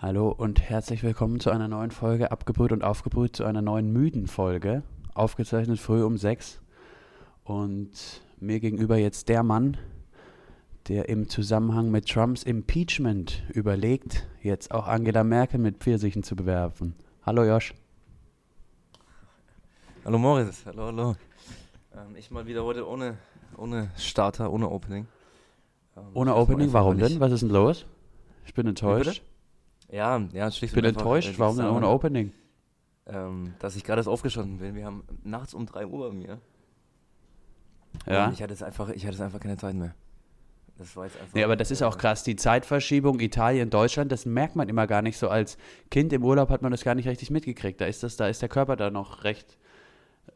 Hallo und herzlich willkommen zu einer neuen Folge Abgebrüht und Aufgebrüht, zu einer neuen müden Folge, aufgezeichnet früh um sechs. Und mir gegenüber jetzt der Mann, der im Zusammenhang mit Trumps Impeachment überlegt, jetzt auch Angela Merkel mit Pfirsichen zu bewerfen. Hallo Josh. Hallo Moritz, hallo, hallo. Ähm, ich mal wieder heute ohne, ohne Starter, ohne Opening. Ähm, ohne Opening, warum denn? Was ist denn los? Ich bin enttäuscht. Ja, ja, schlicht Ich bin enttäuscht. Warum denn ohne Opening? Ähm, dass ich gerade erst aufgestanden bin. Wir haben nachts um 3 Uhr bei mir. Ja. Und ich hatte es einfach, ich hatte es einfach keine Zeit mehr. Das war jetzt einfach. Nee, aber das ist auch krass. Die Zeitverschiebung Italien, Deutschland, das merkt man immer gar nicht so. Als Kind im Urlaub hat man das gar nicht richtig mitgekriegt. Da ist das, da ist der Körper da noch recht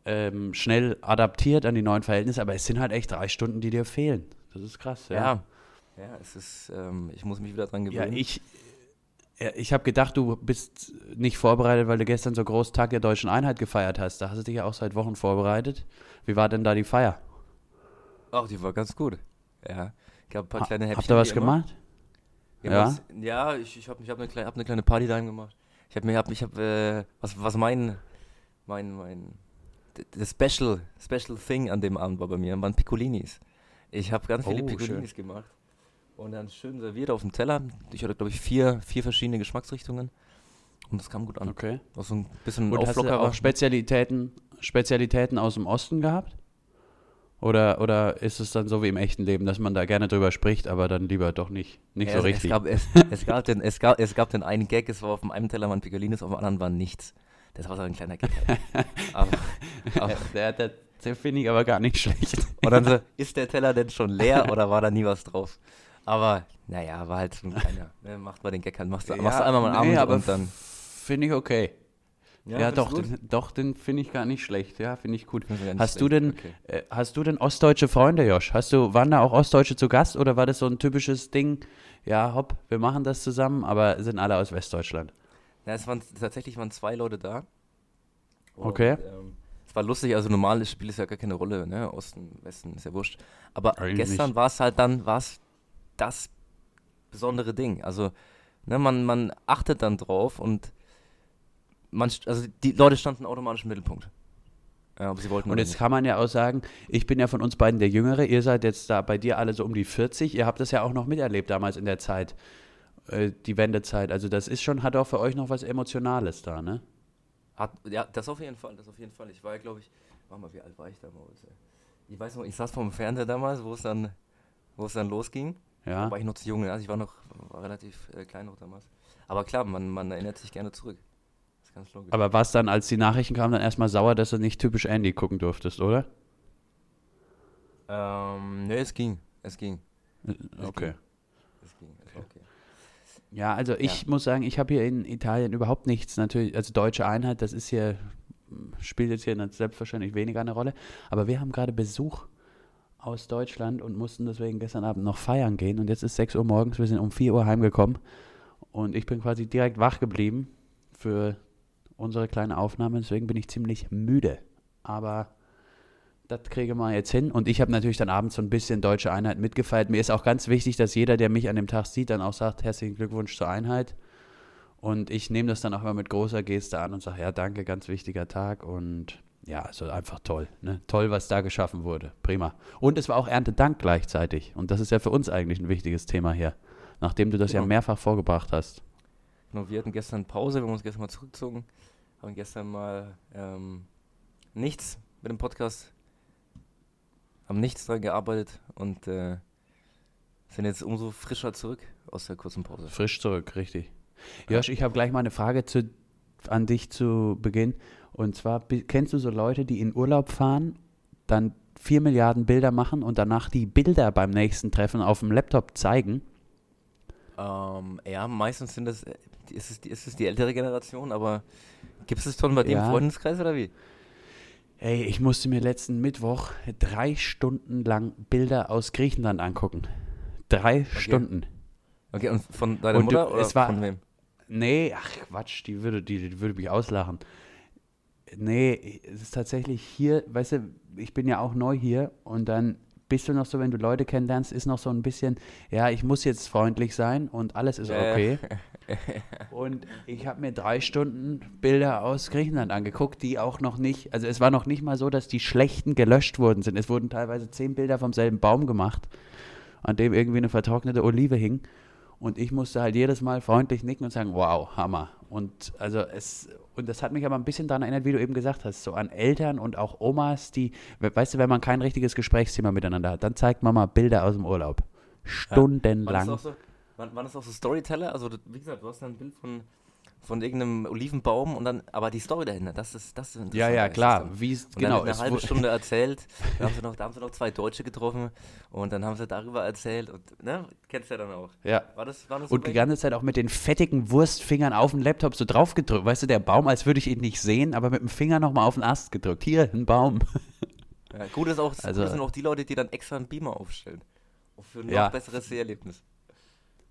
ähm, schnell adaptiert an die neuen Verhältnisse. Aber es sind halt echt drei Stunden, die dir fehlen. Das ist krass, ja. Ja, ja es ist, ähm, ich muss mich wieder dran gewöhnen. Ja, ich, ich habe gedacht, du bist nicht vorbereitet, weil du gestern so groß Tag der deutschen Einheit gefeiert hast. Da hast du dich ja auch seit Wochen vorbereitet. Wie war denn da die Feier? Ach, die war ganz gut. Ja, gab ein paar kleine Häppchen. Habt ihr was gemacht? Ja, ja ich, ich habe ich hab eine, kleine, hab eine kleine Party daheim gemacht. Ich habe mir, hab, ich habe, äh, was, was mein, mein, mein, das Special, Special Thing an dem Abend war bei mir, waren Piccolinis. Ich habe ganz viele oh, Piccolinis schön. gemacht und dann schön serviert auf dem Teller. Ich hatte, glaube ich, vier, vier verschiedene Geschmacksrichtungen. Und das kam gut an. Okay. War so ein bisschen und hast du auch Spezialitäten, Spezialitäten aus dem Osten gehabt? Oder, oder ist es dann so wie im echten Leben, dass man da gerne drüber spricht, aber dann lieber doch nicht, nicht ja, so richtig? Es gab, es, es, gab den, es, gab, es gab den einen Gag, es war auf dem einen Teller waren Piccolines, auf dem anderen war nichts. Das war so ein kleiner Gag. aber, aber der, der, der finde ich aber gar nicht schlecht. Und dann so, ist der Teller denn schon leer oder war da nie was drauf? Aber naja, war halt so ein kleiner. ne, macht mal den Gag, halt, machst du, ja, machst du einmal mal einen nee, Abend und dann. Finde ich okay. Ja, ja doch, den, doch, den finde ich gar nicht schlecht. Ja, finde ich gut. Hast du denn, okay. äh, hast du denn ostdeutsche Freunde, Josh? Hast du, waren da auch Ostdeutsche zu Gast oder war das so ein typisches Ding? Ja, hopp, wir machen das zusammen, aber sind alle aus Westdeutschland? Ja, es waren tatsächlich waren zwei Leute da. Und, okay. Ähm, es war lustig, also normal spielt es ja gar keine Rolle, ne? Osten, Westen ist ja wurscht. Aber Eigentlich gestern war es halt dann, war es das besondere Ding. Also, ne, man, man achtet dann drauf und man, also die Leute standen automatisch im Mittelpunkt. Ja, aber sie wollten und jetzt nicht. kann man ja auch sagen, ich bin ja von uns beiden der Jüngere, ihr seid jetzt da bei dir alle so um die 40, ihr habt das ja auch noch miterlebt damals in der Zeit, äh, die Wendezeit. Also das ist schon, hat auch für euch noch was Emotionales da, ne? Hat, ja, das auf jeden Fall, das auf jeden Fall. Ich war ja, glaube ich, warte mal, wie alt war ich damals? Ich weiß noch, ich saß vom Fernseher damals, wo es dann, wo es dann losging. Ja. war ich noch zu jung, also ich war noch war relativ äh, klein noch damals. Aber klar, man, man erinnert sich gerne zurück. Das ist ganz logisch. Aber war es dann, als die Nachrichten kamen, dann erstmal sauer, dass du nicht typisch Andy gucken durftest, oder? Ähm, ne, es ging. Es ging. Es okay. Ging. Es ging. Es okay. Ja, also ich ja. muss sagen, ich habe hier in Italien überhaupt nichts. Natürlich, also deutsche Einheit, das ist hier, spielt jetzt hier selbstverständlich weniger eine Rolle. Aber wir haben gerade Besuch aus Deutschland und mussten deswegen gestern Abend noch feiern gehen. Und jetzt ist 6 Uhr morgens, wir sind um 4 Uhr heimgekommen. Und ich bin quasi direkt wach geblieben für unsere kleine Aufnahme. Deswegen bin ich ziemlich müde. Aber das kriege wir jetzt hin. Und ich habe natürlich dann abends so ein bisschen deutsche Einheit mitgefeiert. Mir ist auch ganz wichtig, dass jeder, der mich an dem Tag sieht, dann auch sagt, herzlichen Glückwunsch zur Einheit. Und ich nehme das dann auch immer mit großer Geste an und sage, ja, danke, ganz wichtiger Tag. Und ja, also einfach toll. Ne? Toll, was da geschaffen wurde. Prima. Und es war auch Erntedank gleichzeitig. Und das ist ja für uns eigentlich ein wichtiges Thema hier, nachdem du das genau. ja mehrfach vorgebracht hast. Genau, wir hatten gestern Pause, wir haben uns gestern mal zurückgezogen, haben gestern mal ähm, nichts mit dem Podcast, haben nichts dran gearbeitet und äh, sind jetzt umso frischer zurück aus der kurzen Pause. Frisch zurück, richtig. Josh, ich habe gleich mal eine Frage zu, an dich zu Beginn. Und zwar, kennst du so Leute, die in Urlaub fahren, dann vier Milliarden Bilder machen und danach die Bilder beim nächsten Treffen auf dem Laptop zeigen? Ähm, ja, meistens sind das, ist es, ist es die ältere Generation, aber gibt es das schon bei dir ja. Freundeskreis oder wie? Ey, ich musste mir letzten Mittwoch drei Stunden lang Bilder aus Griechenland angucken. Drei okay. Stunden. Okay, und von deiner und Mutter du, oder war, von wem? Nee, ach Quatsch, die würde, die, die würde mich auslachen. Nee, es ist tatsächlich hier, weißt du, ich bin ja auch neu hier und dann bist du noch so, wenn du Leute kennenlernst, ist noch so ein bisschen, ja, ich muss jetzt freundlich sein und alles ist okay. und ich habe mir drei Stunden Bilder aus Griechenland angeguckt, die auch noch nicht, also es war noch nicht mal so, dass die schlechten gelöscht worden sind. Es wurden teilweise zehn Bilder vom selben Baum gemacht, an dem irgendwie eine vertrocknete Olive hing. Und ich musste halt jedes Mal freundlich nicken und sagen, wow, Hammer. Und also es, und das hat mich aber ein bisschen daran erinnert, wie du eben gesagt hast, so an Eltern und auch Omas, die, weißt du, wenn man kein richtiges Gesprächsthema miteinander hat, dann zeigt man mal Bilder aus dem Urlaub. Stundenlang. Ja. Waren, waren das auch so Storyteller? Also, wie gesagt, du hast ein Bild von, von irgendeinem Olivenbaum und dann, aber die Story dahinter, das ist, das ist Ja, ja, klar. Wie es genau eine halbe Stunde erzählt. Da haben, sie noch, da haben sie noch zwei Deutsche getroffen und dann haben sie darüber erzählt und, ne, kennst du ja dann auch. Ja. War das, war das so und die ganze Zeit auch mit den fettigen Wurstfingern auf den Laptop so drauf gedrückt. Weißt du, der Baum, als würde ich ihn nicht sehen, aber mit dem Finger nochmal auf den Ast gedrückt. Hier, ein Baum. Ja, gut ist auch, also, gut sind auch die Leute, die dann extra einen Beamer aufstellen. Für ein noch ja. besseres Seherlebnis.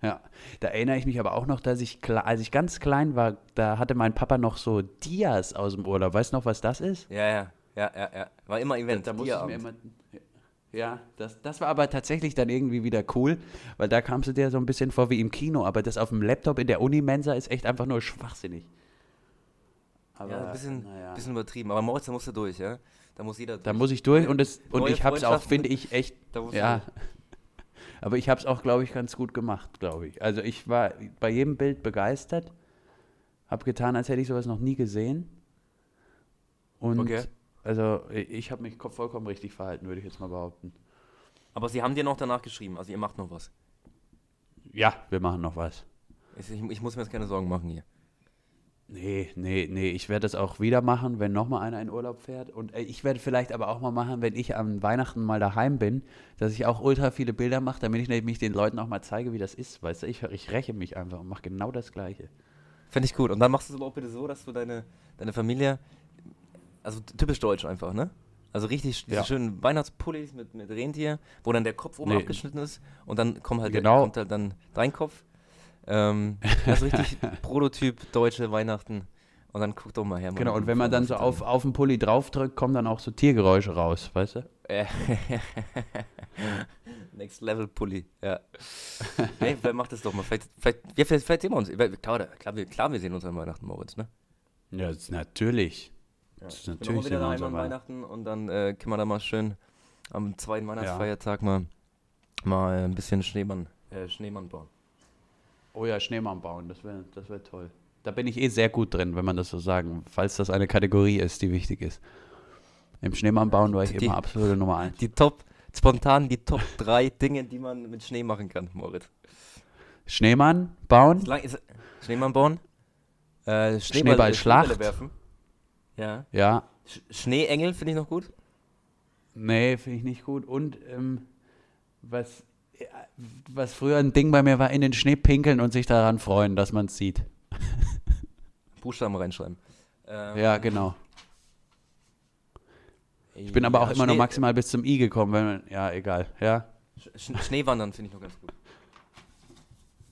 Ja, da erinnere ich mich aber auch noch, dass ich, als ich ganz klein war, da hatte mein Papa noch so Dias aus dem Urlaub. Weißt du noch, was das ist? Ja, ja, ja, ja, ja. War immer Event. Da, da musste ich mir immer, ja, das, das war aber tatsächlich dann irgendwie wieder cool, weil da kamst du dir so ein bisschen vor wie im Kino, aber das auf dem Laptop in der Unimensa ist echt einfach nur schwachsinnig. Aber, ja, ein bisschen, ja. bisschen übertrieben. Aber Moritz, da musst du durch, ja? Da muss jeder durch. Da muss ich durch und, das, und ich habe es auch, finde ich, echt. ja. Aber ich habe es auch, glaube ich, ganz gut gemacht, glaube ich. Also ich war bei jedem Bild begeistert, habe getan, als hätte ich sowas noch nie gesehen. Und okay. also ich habe mich vollkommen richtig verhalten, würde ich jetzt mal behaupten. Aber Sie haben dir noch danach geschrieben, also ihr macht noch was. Ja, wir machen noch was. Ich, ich muss mir jetzt keine Sorgen machen hier. Nee, nee, nee. Ich werde das auch wieder machen, wenn nochmal einer in Urlaub fährt. Und äh, ich werde vielleicht aber auch mal machen, wenn ich am Weihnachten mal daheim bin, dass ich auch ultra viele Bilder mache, damit ich nämlich den Leuten auch mal zeige, wie das ist. Weißt du, ich, ich räche mich einfach und mache genau das Gleiche. Fände ich gut. Und dann machst du es aber auch bitte so, dass du deine, deine Familie, also typisch deutsch einfach, ne? Also richtig diese ja. schönen Weihnachtspullis mit, mit Rentier, wo dann der Kopf oben nee. abgeschnitten ist und dann kommt halt, genau. der, kommt halt dann dein Kopf ähm, also richtig Prototyp deutsche Weihnachten. Und dann guck doch mal her. Genau, und wenn man dann so auf, auf den Pulli draufdrückt, kommen dann auch so Tiergeräusche raus, weißt du? Next Level Pulli, ja. hey, wer macht das doch mal? Vielleicht, vielleicht, ja, vielleicht, vielleicht sehen wir uns. Klar, klar, wir, klar, wir sehen uns an Weihnachten, Moritz, ne? Ja, das ist natürlich. Ja. Das ist natürlich. Wir wieder daheim an Weihnachten und dann äh, können wir da mal schön am zweiten Weihnachtsfeiertag ja. mal, mal ein bisschen Schneemann, äh, Schneemann bauen. Oh ja, Schneemann bauen, das wäre das wär toll. Da bin ich eh sehr gut drin, wenn man das so sagen, falls das eine Kategorie ist, die wichtig ist. Im Schneemann bauen war ich die, immer absolute Nummer eins. Die Top, spontan die Top 3 Dinge, die man mit Schnee machen kann, Moritz. Schneemann bauen? Schneemann bauen? Äh, Schneeball, Schneeball werfen. Ja. Ja. Sch Schneeengel finde ich noch gut. Nee, finde ich nicht gut. Und ähm, was was früher ein Ding bei mir war, in den Schnee pinkeln und sich daran freuen, dass man es sieht. Buchstaben reinschreiben. Ähm, ja, genau. Ich bin aber ja, auch immer Schnee, noch maximal bis zum I gekommen, wenn man, ja, egal, ja. Sch Schneewandern finde ich noch ganz gut.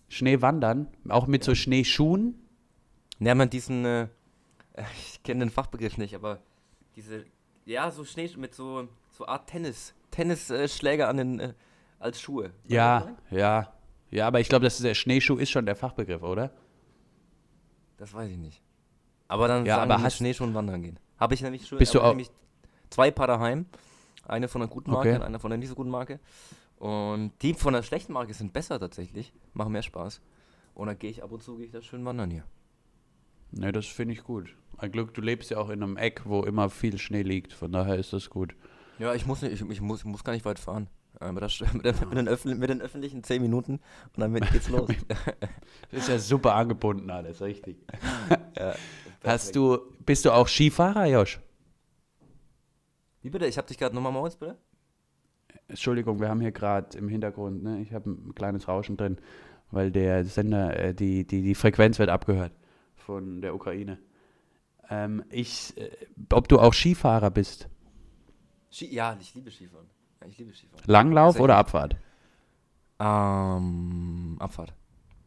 Schneewandern? Auch mit ja. so Schneeschuhen? Ja, man diesen, äh, ich kenne den Fachbegriff nicht, aber diese, ja, so Schnee mit so, so Art Tennis, Tennisschläger äh, an den, äh, als Schuhe. Ja, ja. Ja, aber ich glaube, der Schneeschuh ist schon der Fachbegriff, oder? Das weiß ich nicht. Aber dann ja, sagen aber hast Schneeschuhen wandern gehen. Habe ich nämlich schon bist du auch nämlich zwei Paar daheim. Eine von einer guten Marke okay. und eine von einer nicht so guten Marke. Und die von der schlechten Marke sind besser tatsächlich, machen mehr Spaß. Und dann gehe ich ab und zu gehe ich da schön wandern hier. Ne, das finde ich gut. Ein Glück, du lebst ja auch in einem Eck, wo immer viel Schnee liegt. Von daher ist das gut. Ja, ich muss nicht, ich, ich muss, ich muss gar nicht weit fahren. Äh, mit, der, mit, der, mit, den mit, den öffentlichen 10 Minuten und dann geht's los. das ist ja super angebunden alles, richtig. ja, Hast du, bist du auch Skifahrer, Josh? Wie bitte? Ich habe dich gerade nochmal Moritz, bitte? Entschuldigung, wir haben hier gerade im Hintergrund, ne, ich habe ein kleines Rauschen drin, weil der Sender, äh, die, die, die Frequenz wird abgehört von der Ukraine. Ähm, ich, äh, ob du auch Skifahrer bist? Ski, ja, ich liebe Skifahren. Ich liebe Skifahren. Langlauf oder Abfahrt? Ähm, Abfahrt.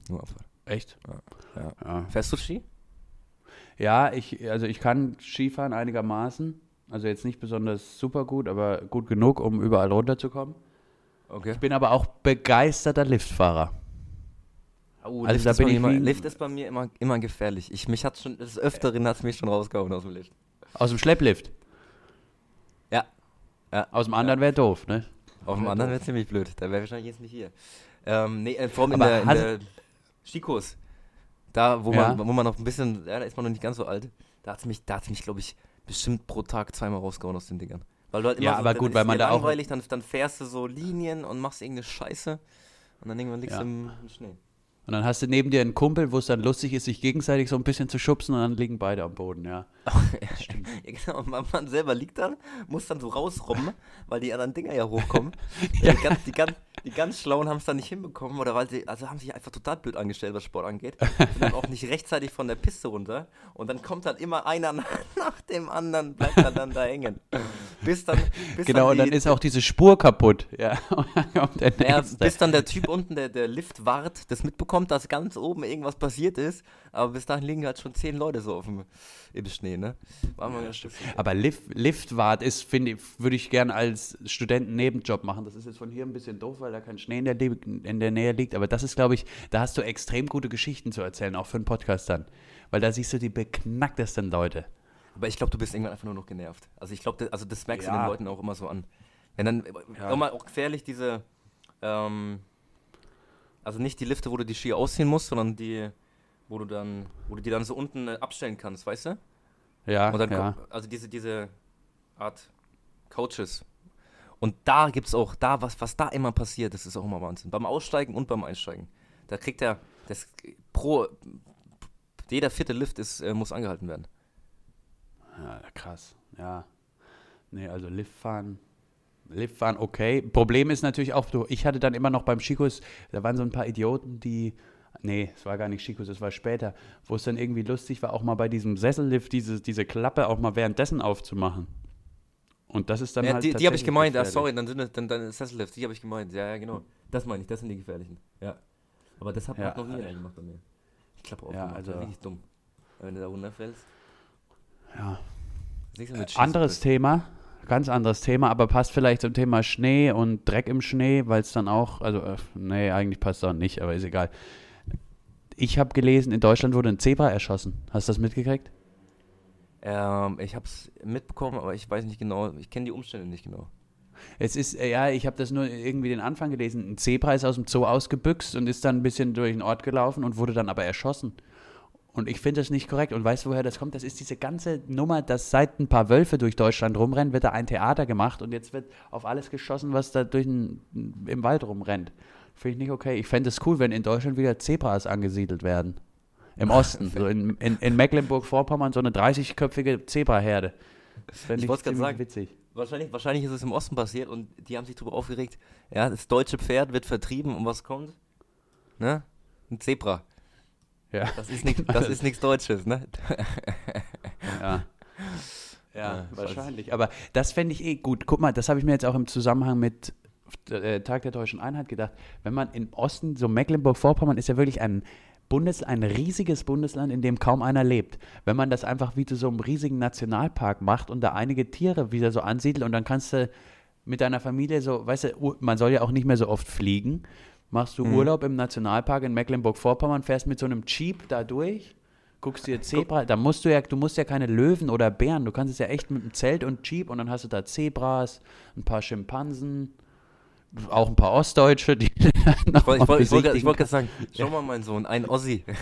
Nur Abfahrt. Echt? Ja. ja. ja. Fährst du Ski? Ja, ich, also ich kann Skifahren einigermaßen. Also jetzt nicht besonders super gut, aber gut genug, um überall runterzukommen. Okay. Ich bin aber auch begeisterter Liftfahrer. Oh, also Lift, ist bei immer, Lift ist bei mir immer, immer gefährlich. Ich, mich hat schon, des Öfteren hat es mich schon rausgehauen aus dem Lift. Aus dem Schlepplift? Ja. ja. Aus dem anderen wäre doof, ne? Auf dem anderen wäre ziemlich blöd. Da wäre wahrscheinlich jetzt nicht hier. Ähm, nee, äh, vor allem in der, in der Skikurs. Da, wo, ja. man, wo man noch ein bisschen, ja, da ist man noch nicht ganz so alt. Da hat es mich, mich, glaube ich, bestimmt pro Tag zweimal rausgehauen aus den Dingern. Weil du halt immer ja, so, aber gut, weil man da auch. Dann, dann fährst du so Linien und machst irgendeine Scheiße und dann irgendwann liegst ja. du im Schnee. Und dann hast du neben dir einen Kumpel, wo es dann lustig ist, sich gegenseitig so ein bisschen zu schubsen und dann liegen beide am Boden, ja. stimmt. ja, genau, man, man, selber liegt dann, muss dann so rausrobben, weil die anderen Dinger ja hochkommen. ja. die, ganz, die, ganz, die ganz Schlauen haben es dann nicht hinbekommen oder weil sie, also haben sich einfach total blöd angestellt, was Sport angeht. Sind dann auch nicht rechtzeitig von der Piste runter und dann kommt dann immer einer nach dem anderen, bleibt dann, dann da hängen. Bis dann, bis genau, dann und dann ist auch diese Spur kaputt, ja. ja bis dann der Typ unten, der, der Liftwart, das mitbekommt, dass ganz oben irgendwas passiert ist, aber bis dahin liegen halt schon zehn Leute so auf dem, im Schnee, ne? aber Lift, Liftwart ist, finde ich, würde ich gerne als Studenten-Nebenjob machen. Das ist jetzt von hier ein bisschen doof, weil da kein Schnee in der, in der Nähe liegt. Aber das ist, glaube ich, da hast du extrem gute Geschichten zu erzählen, auch für einen Podcast dann. Weil da siehst du die beknacktesten Leute. Aber ich glaube, du bist irgendwann einfach nur noch genervt. Also ich glaube, also das merkst ja. du den Leuten auch immer so an. Wenn dann ja. immer auch gefährlich diese, ähm, also nicht die Lifte, wo du die Ski ausziehen musst, sondern die, wo du dann, wo du die dann so unten äh, abstellen kannst, weißt du? Ja. Und dann ja. Kommt, also diese, diese Art Coaches. Und da gibt es auch, da, was, was da immer passiert, das ist auch immer Wahnsinn. Beim Aussteigen und beim Einsteigen. Da kriegt er, das pro, jeder vierte Lift ist, äh, muss angehalten werden. Ja, krass. Ja. Nee, also Liftfahren. Liftfahren okay. Problem ist natürlich auch, ich hatte dann immer noch beim Skikurs, da waren so ein paar Idioten, die nee, es war gar nicht Skikurs, es war später, wo es dann irgendwie lustig war, auch mal bei diesem Sessellift diese, diese Klappe auch mal währenddessen aufzumachen. Und das ist dann ja, halt. Die, die habe ich gemeint, ah, sorry, dann sind das dann, dann Sessellift, die habe ich gemeint. Ja, ja, genau. Das meine ich, das sind die gefährlichen. Ja. Aber das hat ja, noch nie einer gemacht bei mir. Ich glaube auch, ja, also, richtig dumm. Wenn du da runterfällst. Ja. So anderes Thema, ganz anderes Thema, aber passt vielleicht zum Thema Schnee und Dreck im Schnee, weil es dann auch, also, äh, nee, eigentlich passt es auch nicht, aber ist egal. Ich habe gelesen, in Deutschland wurde ein Zebra erschossen. Hast du das mitgekriegt? Ähm, ich habe es mitbekommen, aber ich weiß nicht genau, ich kenne die Umstände nicht genau. Es ist, äh, ja, ich habe das nur irgendwie den Anfang gelesen. Ein Zebra ist aus dem Zoo ausgebüxt und ist dann ein bisschen durch den Ort gelaufen und wurde dann aber erschossen. Und ich finde das nicht korrekt. Und weißt du, woher das kommt? Das ist diese ganze Nummer, dass seit ein paar Wölfe durch Deutschland rumrennen, wird da ein Theater gemacht und jetzt wird auf alles geschossen, was da durch den, im Wald rumrennt. Finde ich nicht okay. Ich fände es cool, wenn in Deutschland wieder Zebras angesiedelt werden. Im Osten. so in, in, in Mecklenburg-Vorpommern so eine 30-köpfige Zebraherde. Das fände ich, ich ziemlich sagen, witzig. Wahrscheinlich, wahrscheinlich ist es im Osten passiert und die haben sich darüber aufgeregt. Ja, das deutsche Pferd wird vertrieben und was kommt? Ne? Ein Zebra. Ja. Das ist nichts Deutsches, ne? ja. Ja, ja wahrscheinlich. Aber das fände ich eh gut. Guck mal, das habe ich mir jetzt auch im Zusammenhang mit Tag der Deutschen Einheit gedacht. Wenn man im Osten, so Mecklenburg-Vorpommern ist ja wirklich ein Bundes, ein riesiges Bundesland, in dem kaum einer lebt. Wenn man das einfach wie zu so einem riesigen Nationalpark macht und da einige Tiere wieder so ansiedelt und dann kannst du mit deiner Familie so, weißt du, man soll ja auch nicht mehr so oft fliegen machst du mhm. Urlaub im Nationalpark in Mecklenburg-Vorpommern, fährst mit so einem Jeep da durch, guckst dir Zebra, da musst du ja, du musst ja keine Löwen oder Bären, du kannst es ja echt mit einem Zelt und Jeep und dann hast du da Zebras, ein paar Schimpansen, auch ein paar Ostdeutsche, die Ich wollte wollt, wollt, wollt gerade sagen, schau mal, mein Sohn, ein Ossi.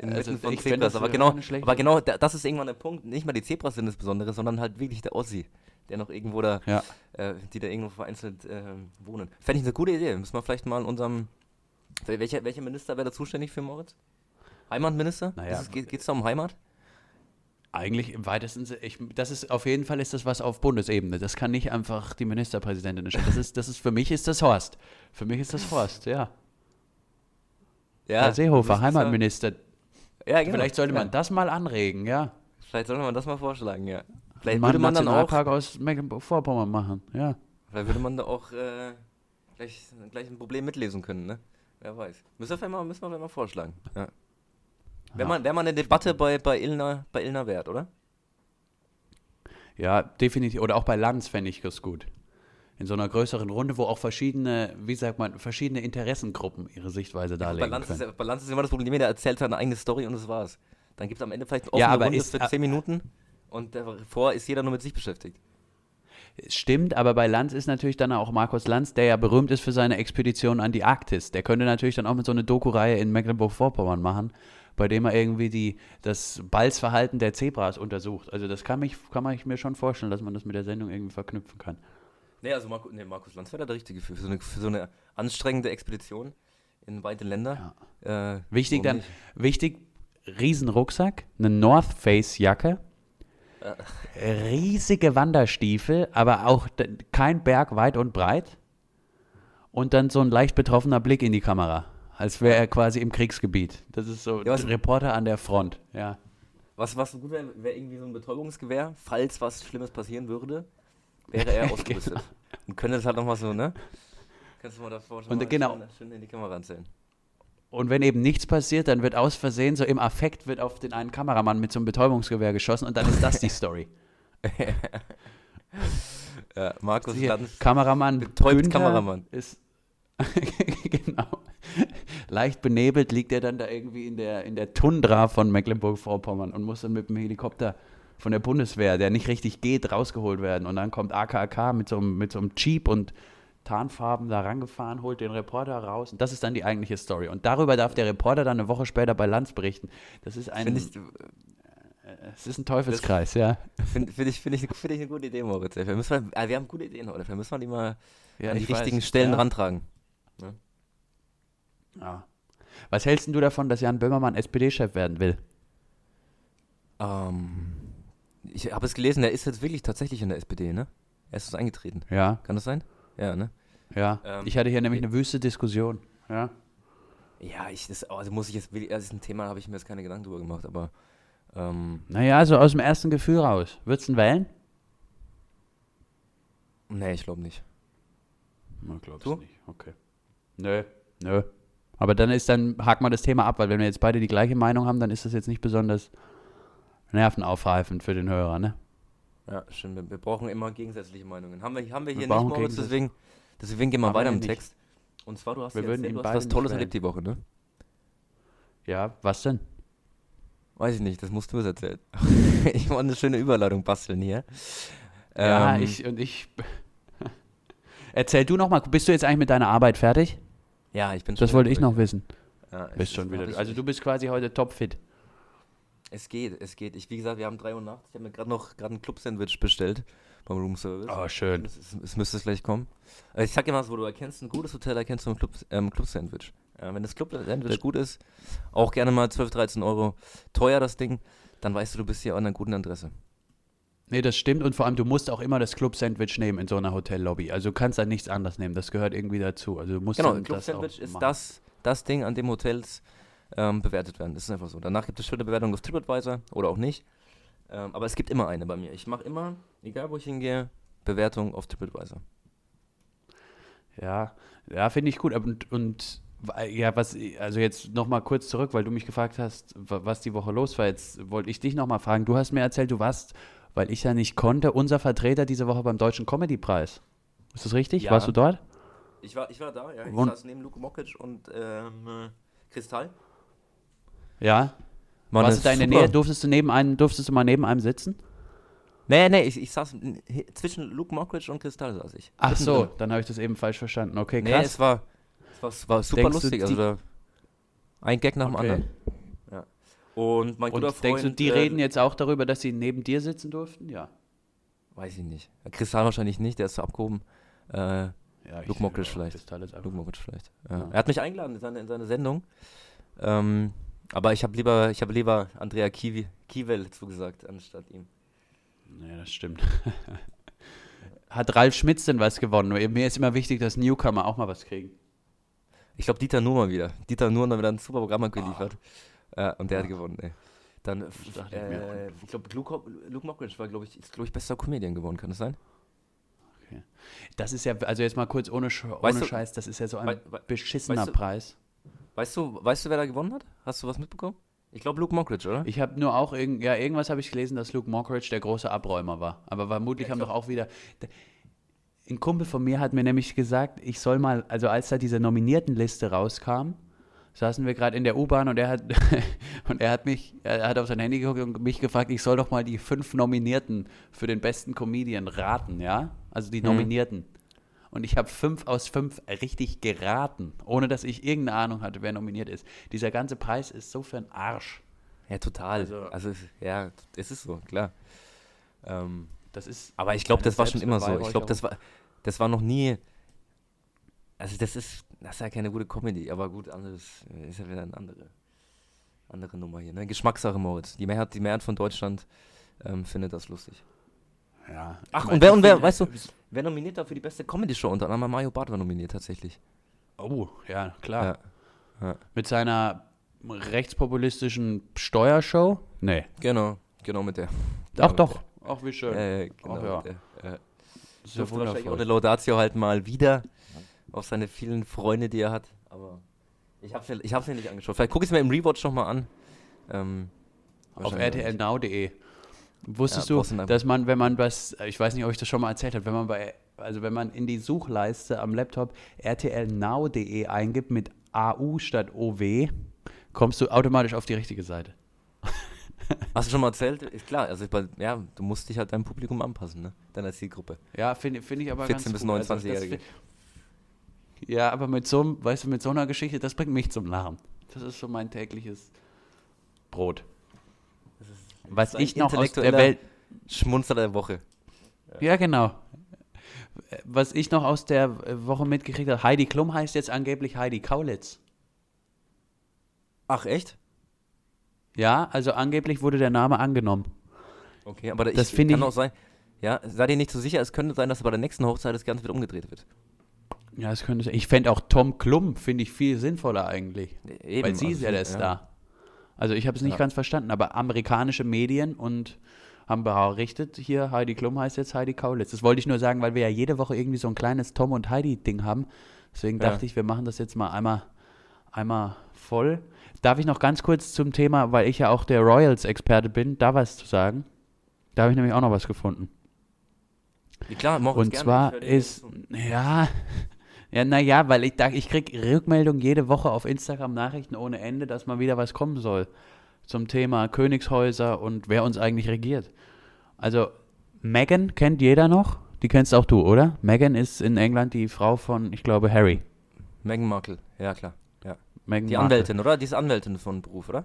Inmitten also, von Zebras, aber genau, aber genau, das ist irgendwann der Punkt. Nicht mal die Zebras sind das Besondere, sondern halt wirklich der Ossi der noch irgendwo da, ja. äh, die da irgendwo vereinzelt äh, wohnen. Fände ich eine gute Idee. Müssen wir vielleicht mal in unserem, welcher, welcher Minister wäre da zuständig für Moritz? Heimatminister? Naja. Geht es da um Heimat? Eigentlich im weitesten Sinne, das ist auf jeden Fall ist das was auf Bundesebene. Das kann nicht einfach die Ministerpräsidentin stellen. Das ist, das ist für mich ist das Horst. Für mich ist das Horst, ja. Ja. Herr Seehofer, Heimatminister. Ja, genau. Vielleicht sollte man ja. das mal anregen, ja. Vielleicht sollte man das mal vorschlagen, ja. Vielleicht würde man dann auch aus Mecklenburg-Vorpommern machen, ja. Vielleicht würde man da auch äh, gleich, gleich ein Problem mitlesen können, ne? Wer weiß. Müssen wir mal, müssen wir mal vorschlagen. Ja. Wäre man, wär eine Debatte bei, bei, Ilna, bei Ilna wert, oder? Ja, definitiv. Oder auch bei Lanz fände ich das gut. in so einer größeren Runde, wo auch verschiedene, wie sagt man, verschiedene Interessengruppen ihre Sichtweise darlegen Balance können. Ist, Balance ist immer das Problem, der erzählt seine eigene Story und das war's. Dann gibt es am Ende vielleicht eine offene ja, aber Runde ist, für 10 Minuten und davor ist jeder nur mit sich beschäftigt. Stimmt, aber bei Lanz ist natürlich dann auch Markus Lanz, der ja berühmt ist für seine Expedition an die Arktis. Der könnte natürlich dann auch mit so einer Doku-Reihe in Mecklenburg-Vorpommern machen, bei dem er irgendwie die, das Balzverhalten der Zebras untersucht. Also das kann, mich, kann man mir schon vorstellen, dass man das mit der Sendung irgendwie verknüpfen kann. Nee, also Marco, nee, Markus Lanz wäre der Richtige für, für, so eine, für so eine anstrengende Expedition in weite Länder. Ja. Äh, wichtig dann, nicht? wichtig, Riesenrucksack, eine North Face Jacke, riesige Wanderstiefel, aber auch kein Berg weit und breit. Und dann so ein leicht betroffener Blick in die Kamera, als wäre er quasi im Kriegsgebiet. Das ist so ja, Reporter an der Front, ja. Was, was gut wäre, wäre irgendwie so ein Betäubungsgewehr, falls was Schlimmes passieren würde, wäre er ausgerüstet. genau. Und könnte es halt nochmal so, ne? Kannst du mal davor schon und mal genau. schön, schön in die Kamera anzählen. Und wenn eben nichts passiert, dann wird aus Versehen, so im Affekt, wird auf den einen Kameramann mit so einem Betäubungsgewehr geschossen und dann ist das die Story. ja, Markus Lanz. Kameramann. Betäubt Kameramann. Ist, genau. Leicht benebelt liegt er dann da irgendwie in der, in der Tundra von Mecklenburg-Vorpommern und muss dann mit dem Helikopter von der Bundeswehr, der nicht richtig geht, rausgeholt werden. Und dann kommt AKK mit so einem, mit so einem Jeep und Tarnfarben da rangefahren, holt den Reporter raus. Und das ist dann die eigentliche Story. Und darüber darf der Reporter dann eine Woche später bei Lanz berichten. Das ist ein. Ich, äh, es ist ein Teufelskreis, ja. Finde find ich, find ich, find ich eine gute Idee, Moritz. Wir, müssen mal, äh, wir haben gute Ideen heute. Wir müssen wir die mal ja, an die richtigen weiß, Stellen ja. rantragen. Ja. Ja. Was hältst du davon, dass Jan Böhmermann SPD-Chef werden will? Ähm, ich habe es gelesen, er ist jetzt wirklich tatsächlich in der SPD, ne? Er ist eingetreten. Ja. Kann das sein? Ja, ne? Ja, ähm, ich hatte hier nämlich eine wüste Diskussion. Ja. Ja, ich, das, also muss ich jetzt, das ist ein Thema, habe ich mir jetzt keine Gedanken drüber gemacht, aber. Ähm, naja, so aus dem ersten Gefühl raus. Würdest du ihn wählen? Nee, ich glaube nicht. Na, glaubst du nicht. Okay. Nö, nö. Aber dann ist dann, haken wir das Thema ab, weil wenn wir jetzt beide die gleiche Meinung haben, dann ist das jetzt nicht besonders nervenaufreifend für den Hörer, ne? Ja, stimmt. Wir, wir, brauchen immer gegensätzliche Meinungen. Haben wir, haben wir hier wir nicht, Moritz, deswegen, deswegen gehen wir weiter im Text. Und zwar, du hast, wir erzählt, du hast was Tolles erlebt die Woche, ne? Ja, was denn? Weiß ich nicht, das musst du mir erzählen. ich wollte eine schöne Überleitung basteln hier. Ja, ähm, ich und ich. Erzähl du noch mal, bist du jetzt eigentlich mit deiner Arbeit fertig? Ja, ich bin schon. Das wollte ich noch wissen. Ja, bist schon wieder. Also du bist quasi heute topfit. Es geht, es geht. Ich, wie gesagt, wir haben 3 Uhr nachts. Ich habe mir gerade noch gerade ein Club-Sandwich bestellt beim Roomservice. Oh, schön. Es, es, es müsste gleich kommen. Also ich sag dir mal, wo du erkennst, ein gutes Hotel erkennst du ein Club, ähm, Club-Sandwich. Äh, wenn das Club-Sandwich gut ist, auch gerne mal 12, 13 Euro teuer das Ding, dann weißt du, du bist hier an einer guten Adresse. Nee, das stimmt und vor allem, du musst auch immer das Club-Sandwich nehmen in so einer Hotellobby. Also du kannst da nichts anderes nehmen, das gehört irgendwie dazu. Also du musst genau, Club-Sandwich ist das, das Ding, an dem Hotels ähm, bewertet werden. Das ist einfach so. Danach gibt es schöne Bewertungen auf TripAdvisor oder auch nicht. Ähm, aber es gibt immer eine bei mir. Ich mache immer, egal wo ich hingehe, Bewertung auf TripAdvisor. Ja, ja, finde ich gut. Und, und ja, was, also jetzt nochmal kurz zurück, weil du mich gefragt hast, was die Woche los war. Jetzt wollte ich dich nochmal fragen. Du hast mir erzählt, du warst, weil ich ja nicht konnte, unser Vertreter diese Woche beim Deutschen Comedy-Preis. Ist das richtig? Ja. Warst du dort? Ich war, ich war da, ja. Ich und? saß neben Luke Mokic und ähm, Kristall. Ja. Mann, Warst du da in der Nähe? Durftest du, neben einem, durftest du mal neben einem sitzen? Nee, nee, ich, ich saß zwischen Luke Mockridge und Kristall saß ich. Ach so, dann habe ich das eben falsch verstanden. Okay, krass. Nee, es war, es war, es war super denkst lustig. Also da, ein Gag nach dem okay. anderen. Und mein guter und Freund. Denkst du, die äh, reden jetzt auch darüber, dass sie neben dir sitzen durften? Ja. Weiß ich nicht. Kristall wahrscheinlich nicht, der ist so abgehoben. Äh, ja, Luke Mockridge vielleicht. Luke Mockridge vielleicht. Ja. Ja. Er hat mich eingeladen in seine, in seine Sendung. Ähm, aber ich habe lieber, ich habe lieber Andrea Kiwi, Kiewel zugesagt, anstatt ihm. Naja, das stimmt. Hat Ralf Schmitz denn was gewonnen? Mir ist immer wichtig, dass Newcomer auch mal was kriegen. Ich glaube, Dieter Nuhr mal wieder. Dieter Nuhr hat wieder ein super Programm geliefert. Oh. Äh, und der oh. hat gewonnen, ey. Dann, äh, ich glaube, Luke, Luke Mockridge war, glaube ich, ist, glaube ich, bester Comedian geworden, kann das sein? Okay. Das ist ja, also jetzt mal kurz ohne, ohne du, Scheiß, das ist ja so ein wei beschissener weißt du, Preis. Weißt du, weißt du, wer da gewonnen hat? Hast du was mitbekommen? Ich glaube Luke Mockridge, oder? Ich habe nur auch, irgend, ja, irgendwas habe ich gelesen, dass Luke Mockridge der große Abräumer war. Aber vermutlich ja, haben doch auch wieder, ein Kumpel von mir hat mir nämlich gesagt, ich soll mal, also als da diese Nominiertenliste rauskam, saßen wir gerade in der U-Bahn und er hat und er hat mich, er hat auf sein Handy geguckt und mich gefragt, ich soll doch mal die fünf Nominierten für den besten Comedian raten, ja? Also die mhm. Nominierten. Mhm. Und ich habe fünf aus fünf richtig geraten, ohne dass ich irgendeine Ahnung hatte, wer nominiert ist. Dieser ganze Preis ist so für ein Arsch. Ja, total. Also, also ja, es ist so, klar. Ähm, das ist. Aber ich glaube, das war schon immer so. Ich glaube, das war, das war noch nie. Also das ist, das ist ja keine gute Comedy, aber gut, anderes ist ja wieder eine andere, andere Nummer hier. Ne? Geschmackssache, Moritz. Die Mehrheit, die Mehrheit von Deutschland ähm, findet das lustig. Ja. Ach, und wer, und wer, weißt du, wer nominiert da für die beste Comedy-Show? Unter anderem Mario Barth war nominiert tatsächlich. Oh, ja, klar. Ja. Ja. Mit seiner rechtspopulistischen Steuershow? Nee. Genau, genau mit der. Ach doch. Ach, wie schön. Äh, genau Ach, ja. Der, äh, das ist ja wahrscheinlich auch der Laudatio halt mal wieder auf seine vielen Freunde, die er hat. Aber ich hab's mir, ich mir nicht angeschaut. Vielleicht gucke ich es mir im Rewatch nochmal an. Ähm, auf rtlnow.de. Wusstest ja, du, dass man, wenn man was, ich weiß nicht, ob ich das schon mal erzählt habe, wenn man bei, also wenn man in die Suchleiste am Laptop rtlnow.de eingibt mit AU statt OW, kommst du automatisch auf die richtige Seite. Hast du schon mal erzählt? Ist klar, also bei, ja, du musst dich halt deinem Publikum anpassen, ne? Deiner Zielgruppe. Ja, finde find ich aber 14 bis 29-Jährige. Also ja, aber mit so, weißt du, mit so einer Geschichte, das bringt mich zum Lachen. Das ist so mein tägliches Brot. Was ich noch aus der Welt. Schmunzer der Woche. Ja. genau. Was ich noch aus der Woche mitgekriegt habe, Heidi Klum heißt jetzt angeblich Heidi Kaulitz. Ach, echt? Ja, also angeblich wurde der Name angenommen. Okay, aber das ich, kann ich, auch sein, ja, seid ihr nicht so sicher, es könnte sein, dass bei der nächsten Hochzeit das Ganze wieder umgedreht wird. Ja, es könnte sein. Ich fände auch Tom Klum, finde ich viel sinnvoller eigentlich. Eben, weil sie also ist ja der Star. Also ich habe es nicht ja. ganz verstanden, aber amerikanische Medien und haben berichtet, hier Heidi Klum heißt jetzt Heidi Kaulitz. Das wollte ich nur sagen, weil wir ja jede Woche irgendwie so ein kleines Tom und Heidi-Ding haben. Deswegen ja. dachte ich, wir machen das jetzt mal einmal, einmal voll. Darf ich noch ganz kurz zum Thema, weil ich ja auch der Royals-Experte bin, da was zu sagen? Da habe ich nämlich auch noch was gefunden. Ja, klar, Und gerne, zwar ist, ja, ja, naja, weil ich, ich kriege Rückmeldungen jede Woche auf Instagram Nachrichten ohne Ende, dass mal wieder was kommen soll zum Thema Königshäuser und wer uns eigentlich regiert. Also, Meghan kennt jeder noch. Die kennst auch du, oder? Meghan ist in England die Frau von, ich glaube, Harry. Meghan Markle, ja klar. Meghan die Markle. Anwältin, oder? Die ist Anwältin von Beruf, oder?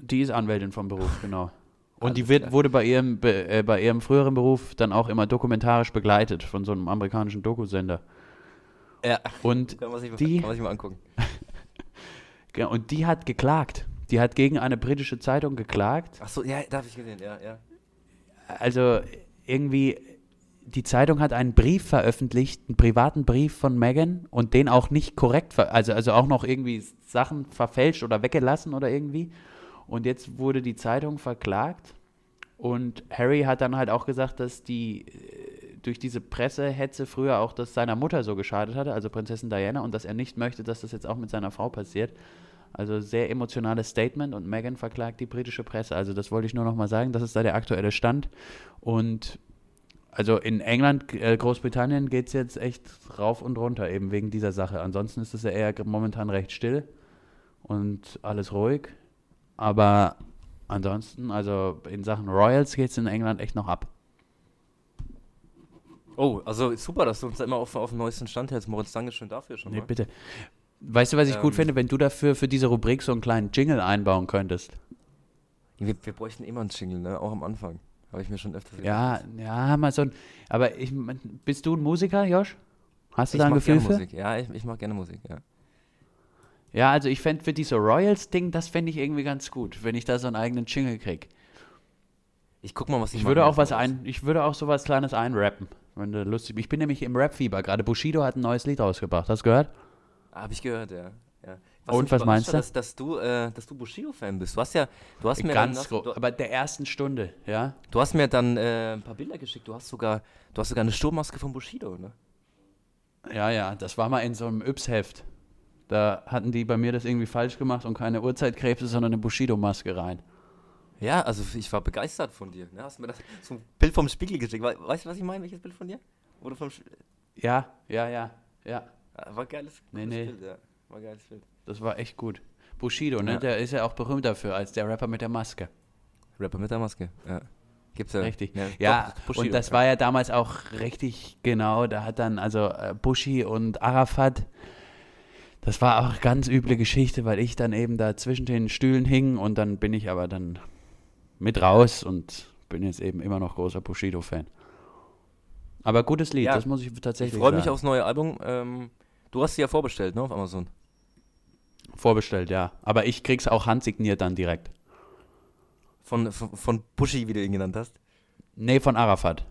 Die ist Anwältin von Beruf, genau. Und die wird, wurde bei ihrem, äh, bei ihrem früheren Beruf dann auch immer dokumentarisch begleitet von so einem amerikanischen Dokusender. Ja. Und kann man sich, die, kann man sich mal angucken. genau, und die hat geklagt. Die hat gegen eine britische Zeitung geklagt. Ach so, ja, darf ich gesehen, ja, ja. Also irgendwie die Zeitung hat einen Brief veröffentlicht, einen privaten Brief von Megan und den auch nicht korrekt, also, also auch noch irgendwie Sachen verfälscht oder weggelassen oder irgendwie. Und jetzt wurde die Zeitung verklagt und Harry hat dann halt auch gesagt, dass die äh, durch diese Pressehetze früher auch das seiner Mutter so geschadet hatte, also Prinzessin Diana, und dass er nicht möchte, dass das jetzt auch mit seiner Frau passiert. Also sehr emotionales Statement und Meghan verklagt die britische Presse. Also das wollte ich nur noch mal sagen, das ist da der aktuelle Stand. Und also in England, äh, Großbritannien geht es jetzt echt rauf und runter, eben wegen dieser Sache. Ansonsten ist es ja eher momentan recht still und alles ruhig. Aber ansonsten, also in Sachen Royals geht es in England echt noch ab. Oh, also super, dass du uns da immer auf, auf dem neuesten Stand hältst. Moritz, danke schön dafür schon mal. Nee, bitte. Weißt du, was ich ähm, gut finde, wenn du dafür für diese Rubrik so einen kleinen Jingle einbauen könntest? Wir, wir bräuchten immer einen Jingle, ne? auch am Anfang. Habe ich mir schon öfters Ja, ja, mal so ein. Aber ich, bist du ein Musiker, Josh? Hast du ich da ein Gefühl für? Musik. Ja, ich, ich mache gerne Musik, ja. Ja, also ich fände für diese Royals-Ding, das fände ich irgendwie ganz gut, wenn ich da so einen eigenen Jingle kriege. Ich guck mal, was ich Ich würde auch was ein, ich würde auch sowas Kleines einrappen, wenn du lustig. Ich bin nämlich im Rap-Fieber gerade. Bushido hat ein neues Lied rausgebracht. Hast du gehört? Habe ich gehört, ja. ja. Was Und was meinst du? Dass, dass du, äh, dass du Bushido-Fan bist. Du hast ja, du hast mir ganz dann, du, aber der ersten Stunde, ja. Du hast mir dann äh, ein paar Bilder geschickt. Du hast sogar, du hast sogar eine Sturmmaske von Bushido, ne? Ja, ja, das war mal in so einem Yps-Heft. Da hatten die bei mir das irgendwie falsch gemacht und keine Uhrzeitkrebse, sondern eine Bushido-Maske rein. Ja, also ich war begeistert von dir. Ne? Hast mir das so ein Bild vom Spiegel geschickt. Weißt du, was ich meine? Welches Bild von dir? Wurde vom ja, ja, ja, ja. Ah, war geiles, nee, nee. Bild, ja. War geiles Bild. Das war echt gut. Bushido, ne? Ja. Der ist ja auch berühmt dafür, als der Rapper mit der Maske. Rapper mit der Maske, ja. Gibt's ja. Richtig. Ja, ja Bushido, und das war ja damals auch richtig genau. Da hat dann also äh, Bushi und Arafat, das war auch ganz üble Geschichte, weil ich dann eben da zwischen den Stühlen hing und dann bin ich aber dann mit raus und bin jetzt eben immer noch großer Bushido-Fan. Aber gutes Lied, ja, das muss ich tatsächlich Ich freue mich aufs neue Album. Ähm, du hast sie ja vorbestellt, ne, auf Amazon. Vorbestellt, ja. Aber ich krieg's auch handsigniert dann direkt. Von, von, von Bushi, wie du ihn genannt hast? Nee, von Arafat.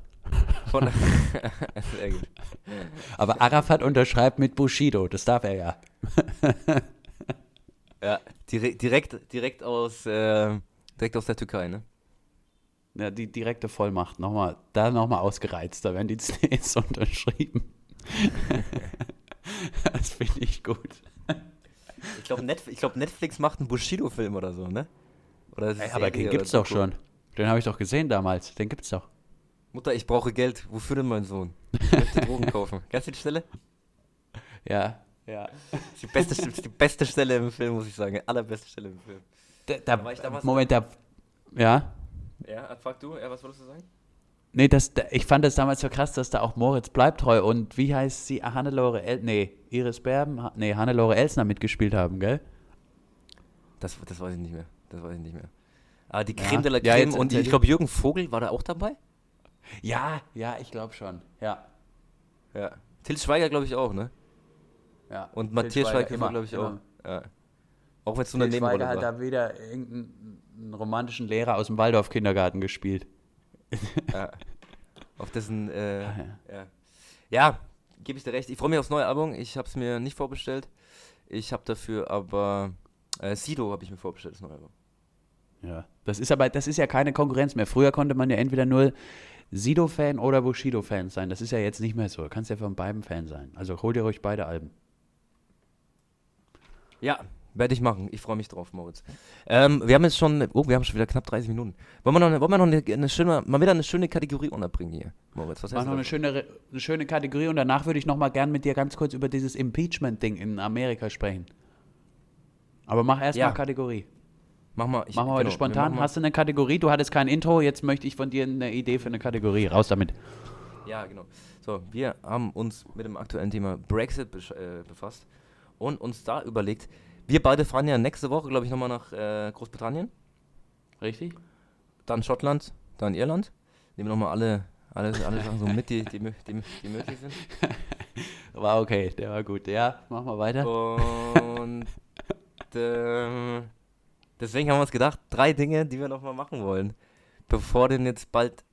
Von Sehr gut. Aber Arafat unterschreibt mit Bushido, das darf er ja. ja, direkt, direkt, aus, äh, direkt aus der Türkei, ne? Ja, die direkte Vollmacht, nochmal, da nochmal ausgereizt, da werden die CDs unterschrieben. das finde ich gut. Ich glaube, Netflix, glaub, Netflix macht einen Bushido-Film oder so, ne? Oder Ey, aber den gibt's doch schon. Den habe ich doch gesehen damals. Den gibt's doch. Mutter, ich brauche Geld. Wofür denn mein Sohn? Ich möchte Drogen kaufen. Kennst du die Stelle? Ja, ja. Das ist die beste, die beste Stelle im Film, muss ich sagen. Allerbeste Stelle im Film. Da, da, da Moment, da. Ja? Ja, frag du. Ja, was wolltest du sagen? Nee, das, ich fand das damals so krass, dass da auch Moritz bleibt treu und wie heißt sie? Hannelore El nee, Iris Berben, nee, Hannelore Elsner mitgespielt haben, gell? Das, das weiß ich nicht mehr. Das weiß ich nicht mehr. Aber die Creme ja. de la Creme ja, und ich glaube Jürgen Vogel war da auch dabei? Ja, ja, ich glaube schon. Ja. Ja. Till Schweiger glaube ich auch, ne? Ja. Und Matthias Schweiger, Schweiger glaube ich immer. auch. Ja. Auch wenn es nur eine Nebenrolle war. Schweiger hat da wieder irgendeinen romantischen Lehrer aus dem Waldorf-Kindergarten gespielt. ja. Auf dessen, äh, ja, ja. ja gebe ich dir recht. Ich freue mich aufs neue Album. Ich habe es mir nicht vorbestellt. Ich habe dafür aber äh, Sido habe ich mir vorbestellt, das neue Album. Ja, das ist aber, das ist ja keine Konkurrenz mehr. Früher konnte man ja entweder nur Sido-Fan oder Bushido-Fan sein. Das ist ja jetzt nicht mehr so. Du kannst ja von beiden Fan sein. Also hol dir ruhig beide Alben. Ja, werde ich machen. Ich freue mich drauf, Moritz. Ähm, wir haben jetzt schon, oh, wir haben schon wieder knapp 30 Minuten. Wollen wir noch, wollen wir noch eine, eine schöne, mal wieder eine schöne Kategorie unterbringen hier, Moritz? Was Mach noch eine schöne, eine schöne Kategorie und danach würde ich noch mal gern mit dir ganz kurz über dieses Impeachment-Ding in Amerika sprechen. Aber mach erst ja. mal Kategorie. Mach mal, ich, mach mal heute genau, spontan. Hast du eine Kategorie? Du hattest kein Intro, jetzt möchte ich von dir eine Idee für eine Kategorie. Raus damit. Ja, genau. So, wir haben uns mit dem aktuellen Thema Brexit äh, befasst und uns da überlegt, wir beide fahren ja nächste Woche, glaube ich, nochmal nach äh, Großbritannien. Richtig. Dann Schottland, dann Irland. Nehmen wir nochmal alle, alle, alle Sachen so mit, die, die, die, die möglich sind. War okay, der war gut. Ja, mach mal weiter. Und äh, deswegen haben wir uns gedacht, drei Dinge, die wir nochmal machen wollen, bevor denn jetzt bald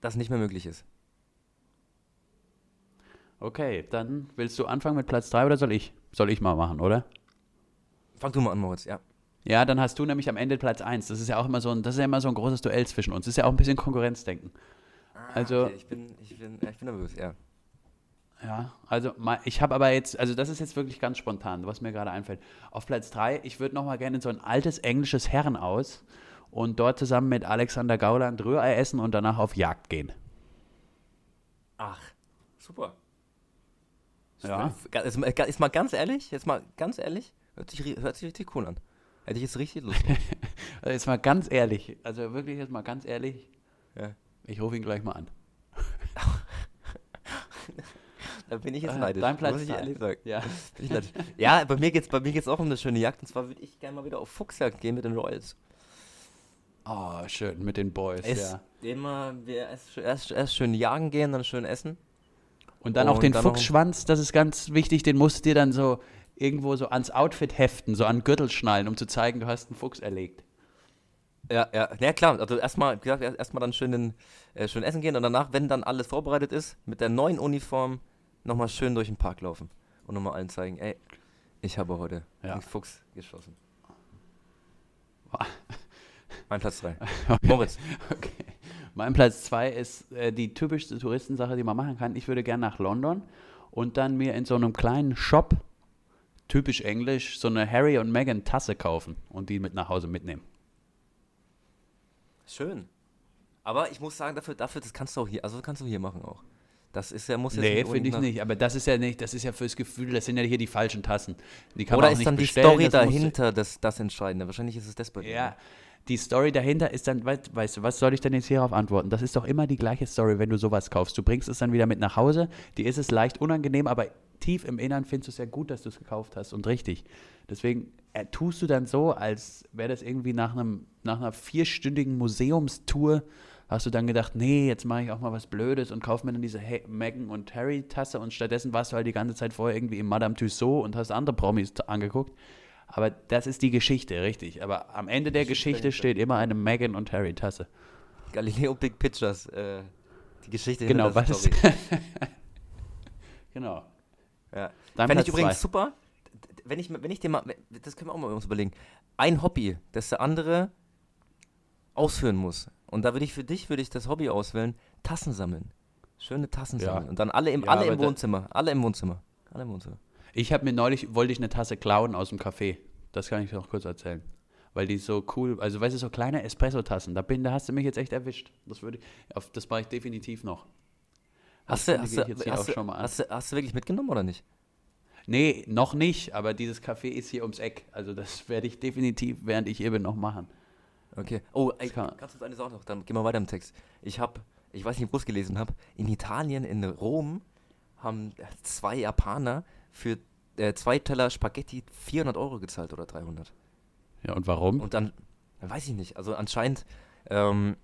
das nicht mehr möglich ist. Okay, dann willst du anfangen mit Platz 3 oder soll ich? Soll ich mal machen, oder? Fang du mal an, Moritz, ja. Ja, dann hast du nämlich am Ende Platz 1. Das ist ja auch immer so ein, das ist ja immer so ein großes Duell zwischen uns. Das ist ja auch ein bisschen Konkurrenzdenken. Ah, also, okay. ich bin, ich bin, ich bin nervös, ja. Ja, also ich habe aber jetzt, also das ist jetzt wirklich ganz spontan, was mir gerade einfällt. Auf Platz 3, ich würde nochmal gerne in so ein altes englisches Herrenhaus und dort zusammen mit Alexander Gauland Rührei essen und danach auf Jagd gehen. Ach, super. Ja. Ist, ist mal ganz ehrlich, jetzt mal ganz ehrlich, hört sich, hört sich richtig cool an. Hätte ich jetzt richtig Lust drauf. also jetzt mal ganz ehrlich, also wirklich jetzt mal ganz ehrlich, ja. ich rufe ihn gleich mal an. Da bin ich jetzt äh, neidisch. Dein Platz muss ich ehrlich sagen. Ja. ja, bei mir geht es bei mir geht's auch um eine schöne Jagd. Und zwar würde ich gerne mal wieder auf Fuchsjagd gehen mit den Royals. Oh, schön, mit den Boys, es, ja. Immer wir erst, erst, erst schön jagen gehen, dann schön essen. Und dann und auch den Fuchsschwanz, das ist ganz wichtig, den musst du dir dann so irgendwo so ans Outfit heften, so an Gürtel schnallen, um zu zeigen, du hast einen Fuchs erlegt. Ja, ja, ja klar. Also erstmal, gesagt, erstmal dann schön, in, äh, schön essen gehen und danach, wenn dann alles vorbereitet ist, mit der neuen Uniform nochmal schön durch den Park laufen und nochmal allen zeigen, ey, ich habe heute ja. einen Fuchs geschossen. mein Platz 3. Okay. Moritz. Okay. Mein Platz 2 ist äh, die typischste Touristensache, die man machen kann. Ich würde gerne nach London und dann mir in so einem kleinen Shop, typisch englisch, so eine Harry und Meghan Tasse kaufen und die mit nach Hause mitnehmen. Schön. Aber ich muss sagen, dafür, dafür, das kannst du auch hier, also kannst du hier machen auch. Das ist ja, muss jetzt Nee, finde ich nicht, aber das ist ja nicht, das ist ja fürs Gefühl, das sind ja hier die falschen Tassen. Die kann Oder man auch ist dann die Story dahinter das, das Entscheidende? Wahrscheinlich ist es das bei dir. Ja, die Story dahinter ist dann, weißt, weißt du, was soll ich denn jetzt hierauf antworten? Das ist doch immer die gleiche Story, wenn du sowas kaufst. Du bringst es dann wieder mit nach Hause, dir ist es leicht unangenehm, aber tief im Innern findest du es ja gut, dass du es gekauft hast und richtig. Deswegen äh, tust du dann so, als wäre das irgendwie nach, einem, nach einer vierstündigen Museumstour hast du dann gedacht, nee, jetzt mache ich auch mal was Blödes und kaufe mir dann diese hey, Meghan und Harry Tasse und stattdessen warst du halt die ganze Zeit vorher irgendwie im Madame Tussauds und hast andere Promis angeguckt. Aber das ist die Geschichte, richtig. Aber am Ende der Geschichte steht immer eine Meghan und Harry Tasse. Galileo Big Pictures, äh, die Geschichte genau, was Genau. Ja. Fände ich übrigens zwei. super, wenn ich, wenn ich dir mal, das können wir auch mal uns überlegen, ein Hobby, das der andere ausführen muss. Und da würde ich für dich, würde ich das Hobby auswählen, Tassen sammeln. Schöne Tassen ja. sammeln. Und dann alle im, ja, alle im Wohnzimmer. Alle im Wohnzimmer. Alle im Wohnzimmer. Ich habe mir neulich, wollte ich eine Tasse klauen aus dem Café. Das kann ich noch kurz erzählen. Weil die so cool, also weißt du, so kleine Espresso-Tassen, da, bin, da hast du mich jetzt echt erwischt. Das würde ich, auf, das mache ich definitiv noch. Hast du, hast, du, hast, du, hast, hast du wirklich mitgenommen oder nicht? Nee, noch nicht, aber dieses Café ist hier ums Eck. Also das werde ich definitiv, während ich hier bin, noch machen. Okay. Oh, ey, ganz kurz eine Sache noch, dann gehen wir weiter im Text. Ich habe, ich weiß nicht, wo ich es gelesen habe, in Italien, in Rom, haben zwei Japaner für äh, zwei Teller Spaghetti 400 Euro gezahlt oder 300. Ja, und warum? Und dann, dann weiß ich nicht. Also anscheinend ähm,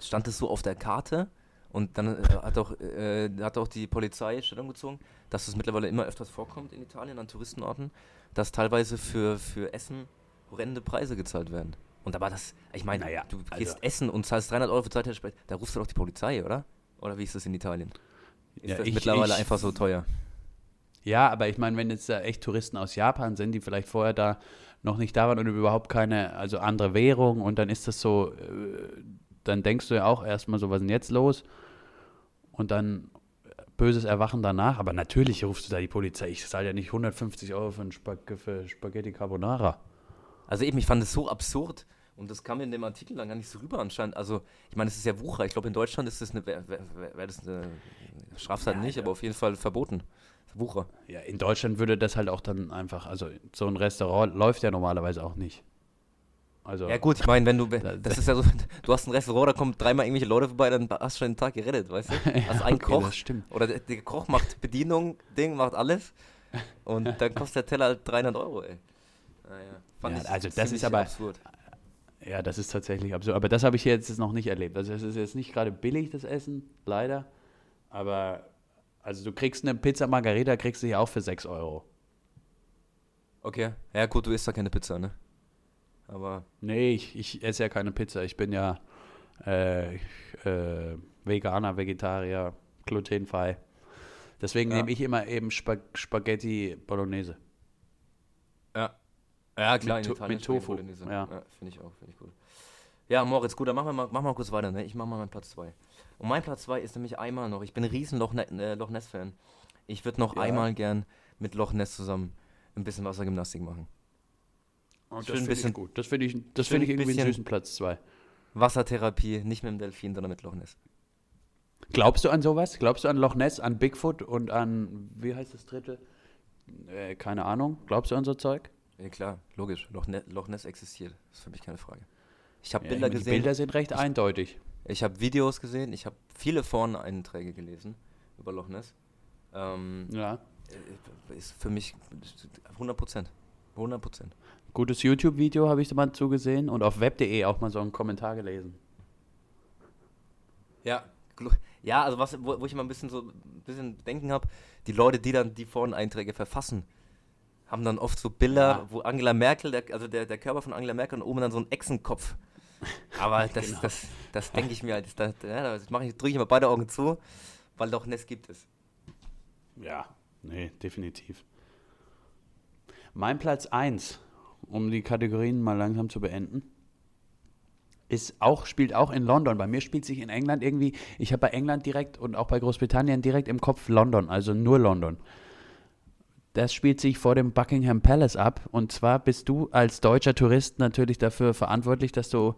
stand es so auf der Karte und dann äh, hat, auch, äh, hat auch die Polizei Stellung gezogen, dass es mittlerweile immer öfters vorkommt in Italien an Touristenorten, dass teilweise für, für Essen horrende Preise gezahlt werden. Und aber das, ich meine, naja, du gehst also essen und zahlst 300 Euro für zwei Tage da rufst du doch die Polizei, oder? Oder wie ist das in Italien? Ist ja, das ich, mittlerweile ich, einfach so teuer? Ja, aber ich meine, wenn jetzt da echt Touristen aus Japan sind, die vielleicht vorher da noch nicht da waren und überhaupt keine, also andere Währung und dann ist das so, äh, dann denkst du ja auch erstmal so, was ist denn jetzt los? Und dann böses Erwachen danach, aber natürlich rufst du da die Polizei. Ich zahle ja nicht 150 Euro für, Spag für Spaghetti Carbonara. Also eben, ich fand es so absurd und das kam in dem Artikel dann gar nicht so rüber anscheinend. Also, ich meine, es ist ja Wucher. Ich glaube, in Deutschland ist das eine, wäre wär das eine Straftat ja, nicht, ja. aber auf jeden Fall verboten. Wucher. Ja, in Deutschland würde das halt auch dann einfach, also so ein Restaurant läuft ja normalerweise auch nicht. Also, ja gut, ich meine, wenn du, das ist ja so, du hast ein Restaurant, da kommen dreimal irgendwelche Leute vorbei, dann hast du schon den Tag gerettet, weißt du? Hast ja, einen okay, Koch, oder der, der, Koch macht Bedienung, Ding, macht alles und dann kostet der Teller halt 300 Euro, ey. Naja, ja, also das ist aber, absurd. Ja, das ist tatsächlich absurd, aber das habe ich jetzt noch nicht erlebt. Also es ist jetzt nicht gerade billig, das Essen, leider, aber also du kriegst eine Pizza Margarita, kriegst du hier auch für 6 Euro. Okay, ja gut, du isst ja keine Pizza, ne? Aber. Nee, ich, ich esse ja keine Pizza. Ich bin ja äh, äh, Veganer, Vegetarier, glutenfrei. Deswegen ja. nehme ich immer eben Spag Spaghetti Bolognese. Ja. Ja, klar, mit, to mit Tofu. Ja, ja finde ich auch, finde ich gut. Ja, Moritz, gut, dann machen wir mal, machen wir mal kurz weiter, ne? Ich mache mal meinen Platz 2. Und mein Platz 2 ist nämlich einmal noch, ich bin ein riesen Loch, ne äh, Loch Ness-Fan. Ich würde noch ja. einmal gern mit Loch Ness zusammen ein bisschen Wassergymnastik machen. Und das finde ich gut. Das finde ich, das find ich irgendwie einen süßen Platz 2. Wassertherapie, nicht mit dem Delfin, sondern mit Loch Ness. Glaubst du an sowas? Glaubst du an Loch Ness, an Bigfoot und an, wie heißt das dritte? Äh, keine Ahnung. Glaubst du an so Zeug? Ja, klar, logisch. Loch, ne Loch Ness existiert. Das ist für mich keine Frage. Ich habe ja, Bilder gesehen. Die Bilder sind recht ich, eindeutig. Ich habe Videos gesehen, ich habe viele Foreneinträge gelesen über Loch Ness. Ähm, ja. Äh, ist für mich 100 Prozent. 100 Prozent. Gutes YouTube-Video habe ich da mal zugesehen und auf web.de auch mal so einen Kommentar gelesen. Ja, ja, also was, wo, wo ich immer ein bisschen so ein bisschen denken habe, die Leute, die dann die Foreneinträge verfassen, haben dann oft so Bilder, ja. wo Angela Merkel, der, also der, der Körper von Angela Merkel und oben dann so ein Echsenkopf. Aber das, genau. das, das denke ich mir halt, das, ja, das mache ich, drücke ich mal beide Augen zu, weil doch Ness gibt es. Ja, nee, definitiv. Mein Platz 1 um die Kategorien mal langsam zu beenden. Ist auch, spielt auch in London. Bei mir spielt sich in England irgendwie, ich habe bei England direkt und auch bei Großbritannien direkt im Kopf London, also nur London. Das spielt sich vor dem Buckingham Palace ab. Und zwar bist du als deutscher Tourist natürlich dafür verantwortlich, dass du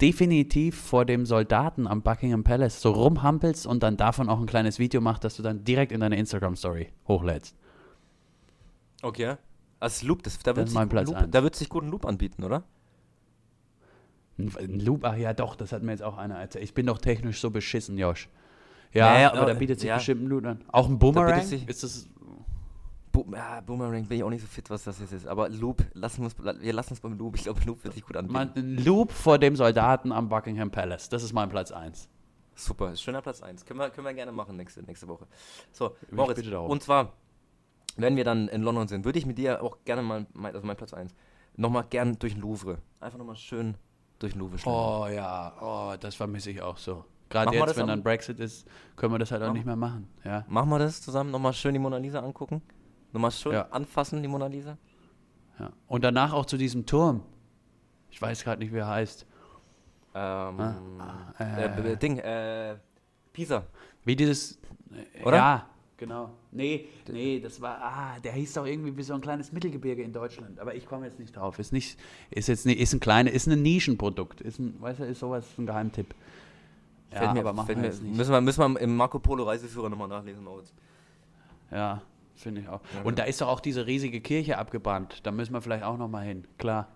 definitiv vor dem Soldaten am Buckingham Palace so rumhampelst und dann davon auch ein kleines Video machst, das du dann direkt in deine Instagram-Story hochlädst. Okay. Also Loop, das, da, wird das Loop, da wird sich gut ein Loop anbieten, oder? Ein Loop, ach ja, doch, das hat mir jetzt auch einer erzählt. Ich bin doch technisch so beschissen, Josh. Ja, naja, aber, aber, da bietet sich ja. bestimmt ein Loop an. Auch ein Boomerang? Da ist das Bo ja, Boomerang bin ich auch nicht so fit, was das jetzt ist. Aber Loop, lassen wir, wir lassen es beim Loop. Ich glaube, Loop wird sich gut anbieten. Ein Loop vor dem Soldaten am Buckingham Palace. Das ist mein Platz 1. Super, schöner Platz 1. Können wir, können wir gerne machen nächste, nächste Woche. So, Moritz, und zwar, wenn wir dann in London sind, würde ich mit dir auch gerne mal, also mein Platz 1, nochmal gern durch den Louvre. Einfach nochmal schön durch den Louvre schlagen. Oh ja, oh, das vermisse ich auch so. Gerade jetzt, wenn dann Brexit ist, können wir das halt auch nicht mehr machen. Ja. Machen wir das zusammen, nochmal schön die Mona Lisa angucken? Nochmal schön ja. anfassen, die Mona Lisa. Ja. Und danach auch zu diesem Turm. Ich weiß gerade nicht, wie er heißt. Ähm, ah, äh, äh, Ding, äh, Pisa. Wie dieses. Äh, Oder? Ja, genau. Nee, nee, das war, ah, der hieß doch irgendwie wie so ein kleines Mittelgebirge in Deutschland. Aber ich komme jetzt nicht drauf. Ist nicht, ist jetzt nicht, ist ein kleines, ist ein Nischenprodukt. Ist ein, weißt du, ist sowas ein Geheimtipp. Ja, mir, aber machen wir jetzt nicht. Müssen wir, müssen wir im Marco Polo Reiseführer nochmal nachlesen, Moritz. Ja, Finde ich auch. Ja, und da ist doch auch diese riesige Kirche abgebrannt. Da müssen wir vielleicht auch noch mal hin. Klar.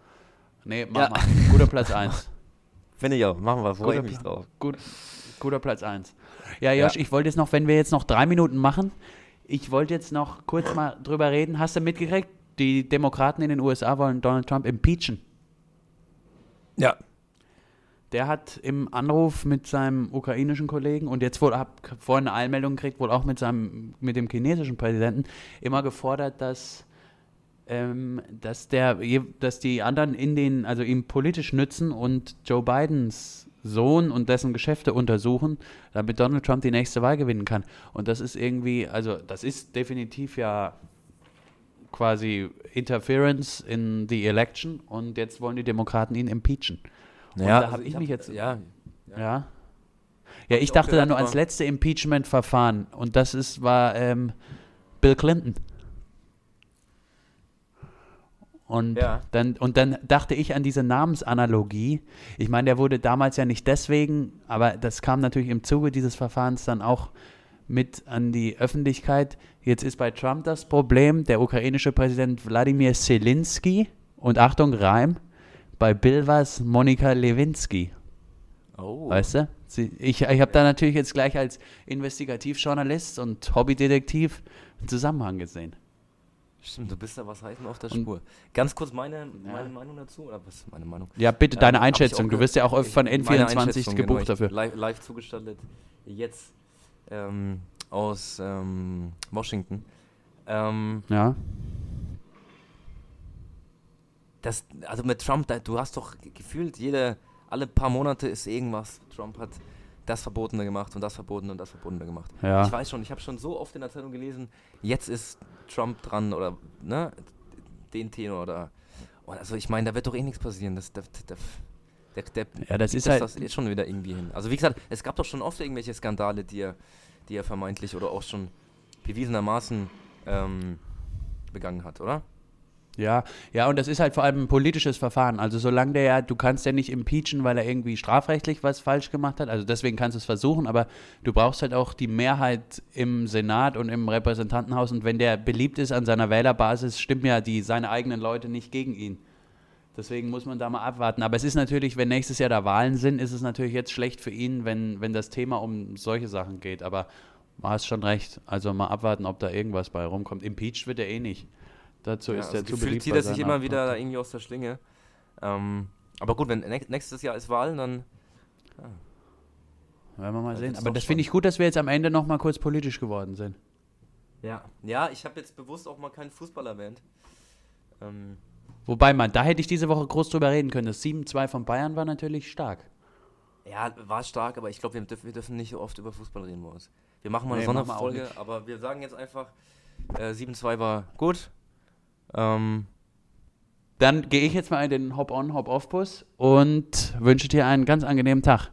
Nee, mach ja. mal. Guter Platz 1. Finde ich auch. Machen wir. Freue ich mich drauf. Gut, guter Platz 1. Ja, Josh, ja. ich wollte jetzt noch, wenn wir jetzt noch drei Minuten machen, ich wollte jetzt noch kurz mal drüber reden. Hast du mitgekriegt, die Demokraten in den USA wollen Donald Trump impeachen? Ja, der hat im Anruf mit seinem ukrainischen Kollegen und jetzt wohl, habe vorhin eine Einmeldung gekriegt, wohl auch mit, seinem, mit dem chinesischen Präsidenten, immer gefordert, dass, ähm, dass, der, dass die anderen in den, also ihm politisch nützen und Joe Bidens Sohn und dessen Geschäfte untersuchen, damit Donald Trump die nächste Wahl gewinnen kann. Und das ist irgendwie, also das ist definitiv ja quasi Interference in the election und jetzt wollen die Demokraten ihn impeachen. Ja, da habe ich, ich mich jetzt. Ja. Ja. ja. ja ich dachte da nur ans letzte Impeachment-Verfahren und das ist, war ähm, Bill Clinton. Und, ja. dann, und dann dachte ich an diese Namensanalogie. Ich meine, der wurde damals ja nicht deswegen, aber das kam natürlich im Zuge dieses Verfahrens dann auch mit an die Öffentlichkeit. Jetzt ist bei Trump das Problem, der ukrainische Präsident Wladimir Zelensky, und Achtung, Reim, bei Bill war es Monika Lewinsky. Oh. Weißt du? Sie, ich ich habe da natürlich jetzt gleich als Investigativjournalist und Hobbydetektiv einen Zusammenhang gesehen. Stimmt, du bist da was heißen auf der Spur. Und Ganz kurz meine, meine ja. Meinung dazu, oder was ist meine Meinung? Ja, bitte deine ähm, Einschätzung. Du wirst ja auch von N24 gebucht genau, dafür. Live, live, zugestattet, jetzt ähm, aus ähm, Washington. Ähm, ja das, also mit Trump, du hast doch gefühlt, jede, alle paar Monate ist irgendwas. Trump hat das Verbotene gemacht und das Verbotene und das Verbotene gemacht. Ja. Ich weiß schon, ich habe schon so oft in der Zeitung gelesen, jetzt ist Trump dran oder ne, den Tenor oder. Also ich meine, da wird doch eh nichts passieren. Das, das, das, der, der, ja, das ist halt das jetzt schon wieder irgendwie hin. Also wie gesagt, es gab doch schon oft irgendwelche Skandale, die er, die er vermeintlich oder auch schon bewiesenermaßen ähm, begangen hat, oder? Ja, ja, und das ist halt vor allem ein politisches Verfahren. Also solange der ja, du kannst ja nicht impeachen, weil er irgendwie strafrechtlich was falsch gemacht hat. Also deswegen kannst du es versuchen, aber du brauchst halt auch die Mehrheit im Senat und im Repräsentantenhaus. Und wenn der beliebt ist an seiner Wählerbasis, stimmen ja die seine eigenen Leute nicht gegen ihn. Deswegen muss man da mal abwarten. Aber es ist natürlich, wenn nächstes Jahr da Wahlen sind, ist es natürlich jetzt schlecht für ihn, wenn, wenn das Thema um solche Sachen geht. Aber du hast schon recht. Also mal abwarten, ob da irgendwas bei rumkommt. Impeached wird er eh nicht. Dazu ja, ist er zu beliebt. zieht er sich immer wieder da irgendwie aus der Schlinge. Ähm, aber gut, wenn nächstes Jahr ist Wahlen, dann. Ja. Werden wir mal sehen. Aber das finde ich gut, dass wir jetzt am Ende noch mal kurz politisch geworden sind. Ja, ja ich habe jetzt bewusst auch mal keinen Fußball erwähnt. Ähm, Wobei man, da hätte ich diese Woche groß drüber reden können. Das 7-2 von Bayern war natürlich stark. Ja, war stark, aber ich glaube, wir, dürfen, wir dürfen nicht so oft über Fußball reden, Moritz. Wir machen mal eine nee, Sonderfolge, aber wir sagen jetzt einfach, äh, 7-2 war gut, ähm, dann gehe ich jetzt mal in den Hop-on, Hop-off-Bus und wünsche dir einen ganz angenehmen Tag.